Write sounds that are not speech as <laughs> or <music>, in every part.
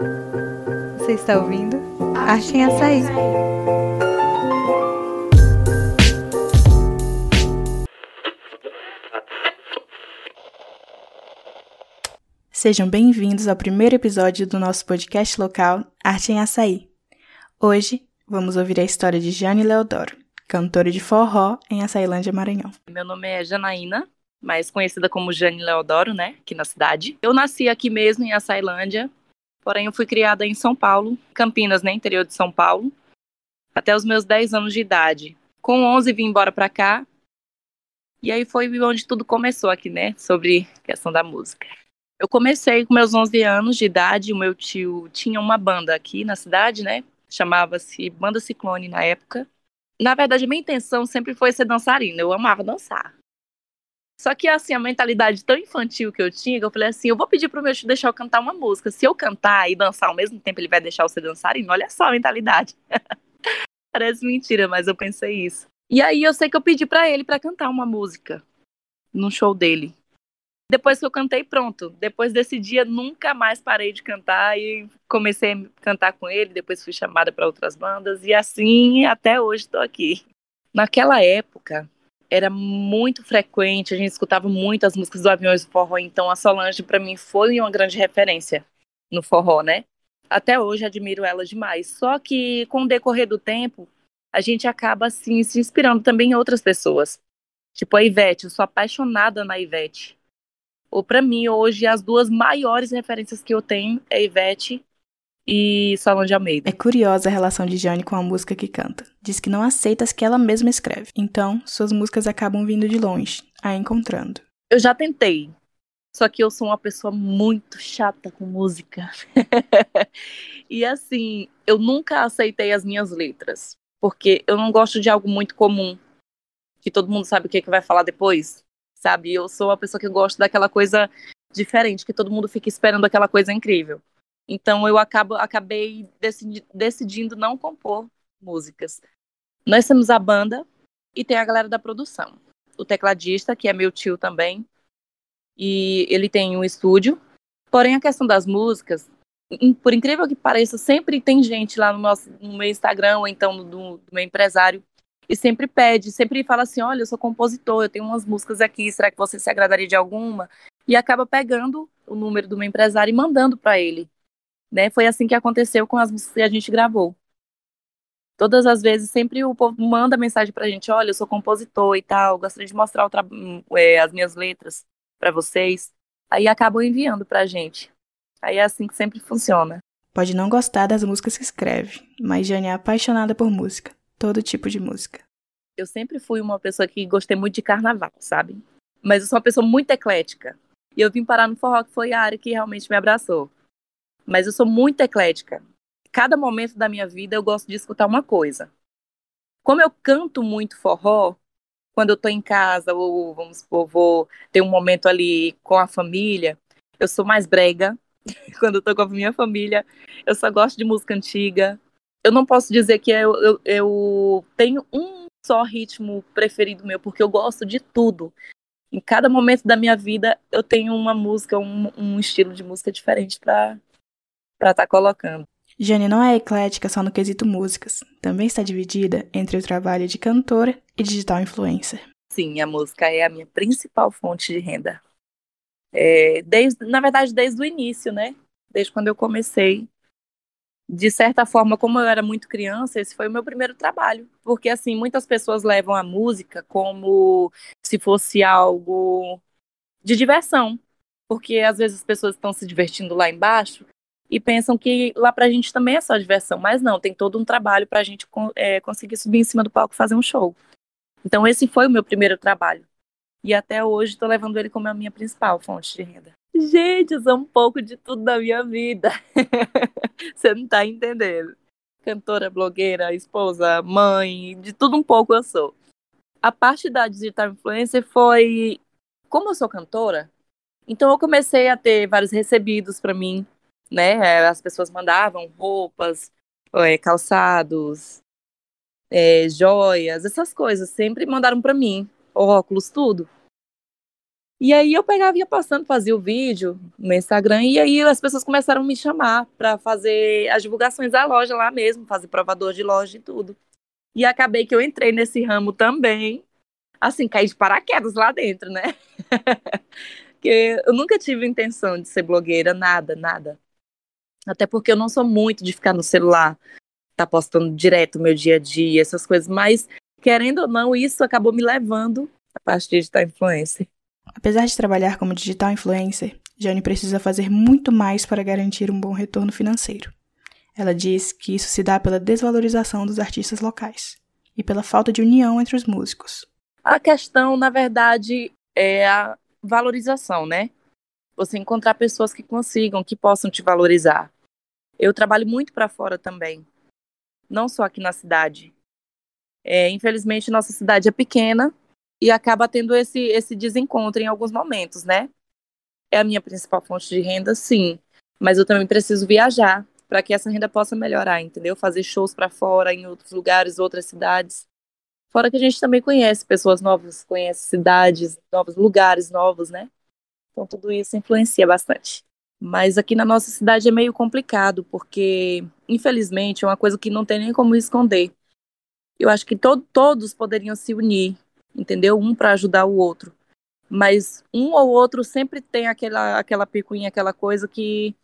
Você está ouvindo? Achem Açaí. Sejam bem-vindos ao primeiro episódio do nosso podcast local Arte em Açaí. Hoje vamos ouvir a história de Jane Leodoro, cantora de forró em Açailândia, Maranhão. Meu nome é Janaína, mais conhecida como Jane Leodoro, né, aqui na cidade. Eu nasci aqui mesmo em Açailândia, porém eu fui criada em São Paulo, Campinas, né, interior de São Paulo, até os meus 10 anos de idade. Com 11 vim embora para cá, e aí foi onde tudo começou aqui, né, sobre questão da música. Eu comecei com meus 11 anos de idade, o meu tio tinha uma banda aqui na cidade, né? Chamava-se Banda Ciclone na época. Na verdade, minha intenção sempre foi ser dançarina, eu amava dançar. Só que, assim, a mentalidade tão infantil que eu tinha, que eu falei assim, eu vou pedir pro meu tio deixar eu cantar uma música. Se eu cantar e dançar ao mesmo tempo, ele vai deixar eu ser dançarina? Olha só a mentalidade. <laughs> Parece mentira, mas eu pensei isso. E aí eu sei que eu pedi para ele para cantar uma música no show dele. Depois que eu cantei, pronto. Depois desse dia, nunca mais parei de cantar e comecei a cantar com ele. Depois fui chamada para outras bandas e assim até hoje estou aqui. Naquela época, era muito frequente, a gente escutava muito as músicas do Aviões do Forró, então a Solange para mim foi uma grande referência no forró, né? Até hoje admiro ela demais. Só que com o decorrer do tempo, a gente acaba assim se inspirando também em outras pessoas. Tipo a Ivete, eu sou apaixonada na Ivete ou para mim hoje as duas maiores referências que eu tenho é Ivete e Solange Almeida. É curiosa a relação de Jane com a música que canta. Diz que não aceita as que ela mesma escreve. Então, suas músicas acabam vindo de longe, a encontrando. Eu já tentei. Só que eu sou uma pessoa muito chata com música. <laughs> e assim, eu nunca aceitei as minhas letras. Porque eu não gosto de algo muito comum. Que todo mundo sabe o que, é que vai falar depois sabe? Eu sou a pessoa que gosta daquela coisa diferente, que todo mundo fica esperando aquela coisa incrível. Então eu acabo, acabei decidi, decidindo não compor músicas. Nós temos a banda e tem a galera da produção. O tecladista, que é meu tio também, e ele tem um estúdio. Porém, a questão das músicas, por incrível que pareça, sempre tem gente lá no, nosso, no meu Instagram ou então do, do meu empresário e sempre pede, sempre fala assim: olha, eu sou compositor, eu tenho umas músicas aqui, será que você se agradaria de alguma? E acaba pegando o número do meu empresário e mandando para ele. Né? Foi assim que aconteceu com as músicas que a gente gravou. Todas as vezes, sempre o povo manda mensagem pra gente: olha, eu sou compositor e tal, gostaria de mostrar é, as minhas letras para vocês. Aí acabam enviando pra gente. Aí é assim que sempre funciona. Pode não gostar das músicas que escreve, mas Jane é apaixonada por música todo tipo de música. Eu sempre fui uma pessoa que gostei muito de carnaval, sabe? Mas eu sou uma pessoa muito eclética. E eu vim parar no forró, que foi a área que realmente me abraçou. Mas eu sou muito eclética. Cada momento da minha vida eu gosto de escutar uma coisa. Como eu canto muito forró, quando eu tô em casa, ou vamos supor, vou ter um momento ali com a família, eu sou mais brega. <laughs> quando eu tô com a minha família, eu só gosto de música antiga, eu não posso dizer que eu, eu, eu tenho um só ritmo preferido meu, porque eu gosto de tudo. Em cada momento da minha vida, eu tenho uma música, um, um estilo de música diferente para estar tá colocando. Jane não é eclética só no quesito músicas. Também está dividida entre o trabalho de cantora e digital influencer. Sim, a música é a minha principal fonte de renda. É, desde, na verdade, desde o início, né? Desde quando eu comecei de certa forma, como eu era muito criança, esse foi o meu primeiro trabalho. Porque, assim, muitas pessoas levam a música como se fosse algo de diversão. Porque, às vezes, as pessoas estão se divertindo lá embaixo e pensam que lá pra gente também é só diversão. Mas não, tem todo um trabalho pra gente é, conseguir subir em cima do palco e fazer um show. Então, esse foi o meu primeiro trabalho. E até hoje estou levando ele como a minha principal fonte de renda. Gente, eu sou um pouco de tudo da minha vida. <laughs> Você não tá entendendo. Cantora, blogueira, esposa, mãe, de tudo um pouco eu sou. A parte da digital influencer foi. Como eu sou cantora, então eu comecei a ter vários recebidos para mim, né? As pessoas mandavam roupas, é, calçados, é, joias, essas coisas, sempre mandaram para mim, óculos, tudo. E aí eu pegava ia passando, fazia o vídeo no Instagram, e aí as pessoas começaram a me chamar para fazer as divulgações da loja lá mesmo, fazer provador de loja e tudo. E acabei que eu entrei nesse ramo também, assim, caí de paraquedas lá dentro, né? <laughs> Porque eu nunca tive intenção de ser blogueira, nada, nada. Até porque eu não sou muito de ficar no celular, tá postando direto meu dia a dia, essas coisas, mas querendo ou não, isso acabou me levando a parte digital influencer. Apesar de trabalhar como digital influencer, Jane precisa fazer muito mais para garantir um bom retorno financeiro. Ela diz que isso se dá pela desvalorização dos artistas locais e pela falta de união entre os músicos. A questão, na verdade, é a valorização, né? Você encontrar pessoas que consigam, que possam te valorizar. Eu trabalho muito para fora também, não só aqui na cidade. É, infelizmente, nossa cidade é pequena e acaba tendo esse, esse desencontro em alguns momentos, né? É a minha principal fonte de renda, sim. Mas eu também preciso viajar para que essa renda possa melhorar, entendeu? Fazer shows para fora, em outros lugares, outras cidades. Fora que a gente também conhece pessoas novas, conhece cidades, novos lugares novos, né? Então tudo isso influencia bastante. Mas aqui na nossa cidade é meio complicado, porque, infelizmente, é uma coisa que não tem nem como esconder. Eu acho que to todos poderiam se unir, entendeu? Um para ajudar o outro. Mas um ou outro sempre tem aquela, aquela picuinha, aquela coisa que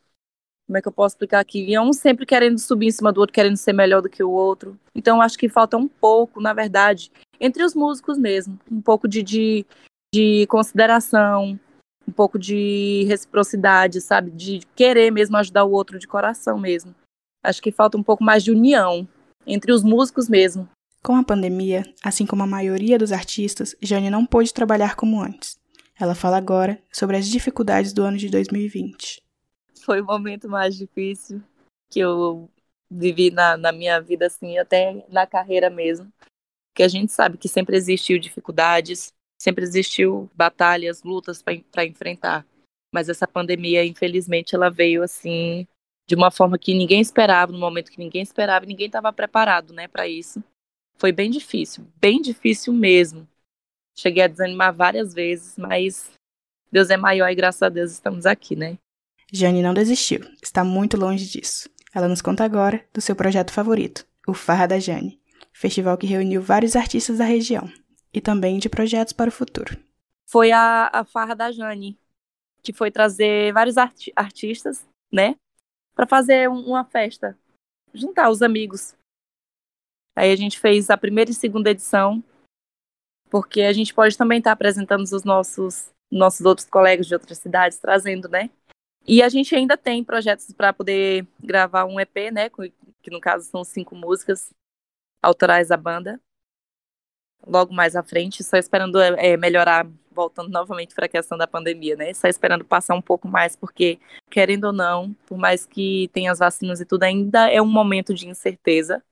como é que eu posso explicar aqui? E é um sempre querendo subir em cima do outro, querendo ser melhor do que o outro. Então, acho que falta um pouco, na verdade, entre os músicos mesmo. Um pouco de, de, de consideração, um pouco de reciprocidade, sabe? De querer mesmo ajudar o outro de coração mesmo. Acho que falta um pouco mais de união entre os músicos mesmo. Com a pandemia, assim como a maioria dos artistas, Jane não pôde trabalhar como antes. Ela fala agora sobre as dificuldades do ano de 2020 foi o momento mais difícil que eu vivi na, na minha vida, assim, até na carreira mesmo. Que a gente sabe que sempre existiu dificuldades, sempre existiu batalhas, lutas para enfrentar. Mas essa pandemia, infelizmente, ela veio assim de uma forma que ninguém esperava, no momento que ninguém esperava, ninguém estava preparado, né, para isso. Foi bem difícil, bem difícil mesmo. Cheguei a desanimar várias vezes, mas Deus é maior e graças a Deus estamos aqui, né? Jane não desistiu, está muito longe disso. Ela nos conta agora do seu projeto favorito, o Farra da Jane, festival que reuniu vários artistas da região e também de projetos para o futuro. Foi a, a Farra da Jane, que foi trazer vários arti artistas, né, para fazer um, uma festa, juntar os amigos. Aí a gente fez a primeira e segunda edição, porque a gente pode também estar tá apresentando os nossos nossos outros colegas de outras cidades, trazendo, né, e a gente ainda tem projetos para poder gravar um EP, né? Que no caso são cinco músicas autorais da banda. Logo mais à frente, só esperando é, melhorar, voltando novamente para a questão da pandemia, né? Só esperando passar um pouco mais, porque, querendo ou não, por mais que tenha as vacinas e tudo, ainda é um momento de incerteza.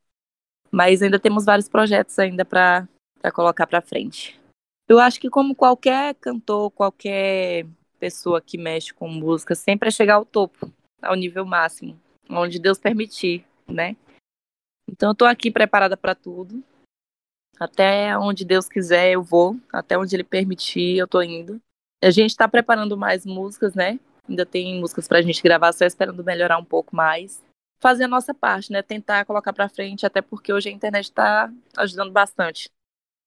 Mas ainda temos vários projetos ainda para colocar para frente. Eu acho que como qualquer cantor, qualquer pessoa que mexe com música sempre é chegar ao topo, ao nível máximo, onde Deus permitir, né? Então eu tô aqui preparada para tudo. Até onde Deus quiser eu vou, até onde ele permitir eu tô indo. A gente está preparando mais músicas, né? Ainda tem músicas pra gente gravar, só esperando melhorar um pouco mais. Fazer a nossa parte, né? Tentar colocar para frente, até porque hoje a internet está ajudando bastante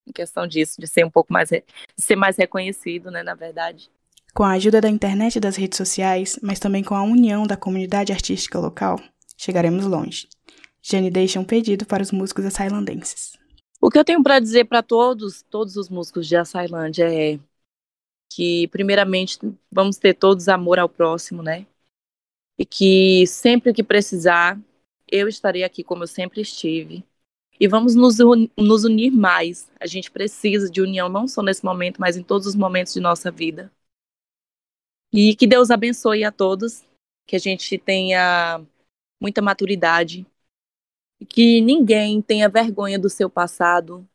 em questão disso, de ser um pouco mais, ser mais reconhecido, né, na verdade. Com a ajuda da internet e das redes sociais, mas também com a união da comunidade artística local, chegaremos longe. Jane deixa um pedido para os músicos açailandenses. O que eu tenho para dizer para todos, todos os músicos de Açailândia é que, primeiramente, vamos ter todos amor ao próximo, né? E que sempre que precisar, eu estarei aqui como eu sempre estive. E vamos nos, un nos unir mais. A gente precisa de união, não só nesse momento, mas em todos os momentos de nossa vida. E que Deus abençoe a todos, que a gente tenha muita maturidade, que ninguém tenha vergonha do seu passado.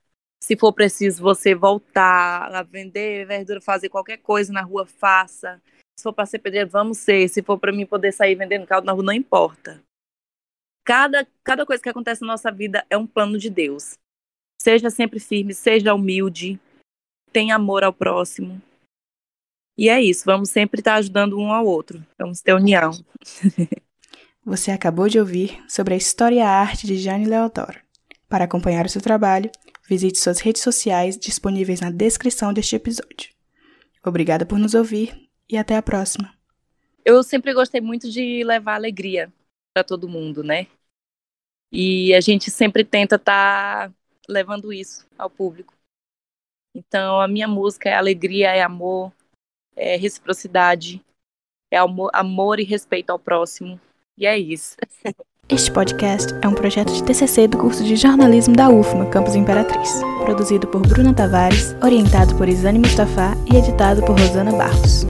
Se for preciso você voltar a vender verdura, fazer qualquer coisa na rua, faça. Se for para ser pedreiro, vamos ser. Se for para mim poder sair vendendo caldo na rua, não importa. Cada, cada coisa que acontece na nossa vida é um plano de Deus. Seja sempre firme, seja humilde, tenha amor ao próximo E é isso, vamos sempre estar ajudando um ao outro. Vamos ter união. <laughs> Você acabou de ouvir sobre a história e a arte de Jane Leodoro. Para acompanhar o seu trabalho, visite suas redes sociais disponíveis na descrição deste episódio. Obrigada por nos ouvir e até a próxima. Eu sempre gostei muito de levar alegria para todo mundo, né? E a gente sempre tenta estar tá levando isso ao público. Então, a minha música é alegria, é amor, é reciprocidade, é amor, amor e respeito ao próximo. E é isso. Este podcast é um projeto de TCC do curso de jornalismo da UFMA, Campus Imperatriz, produzido por Bruna Tavares, orientado por Isane Mustafa e editado por Rosana Barros.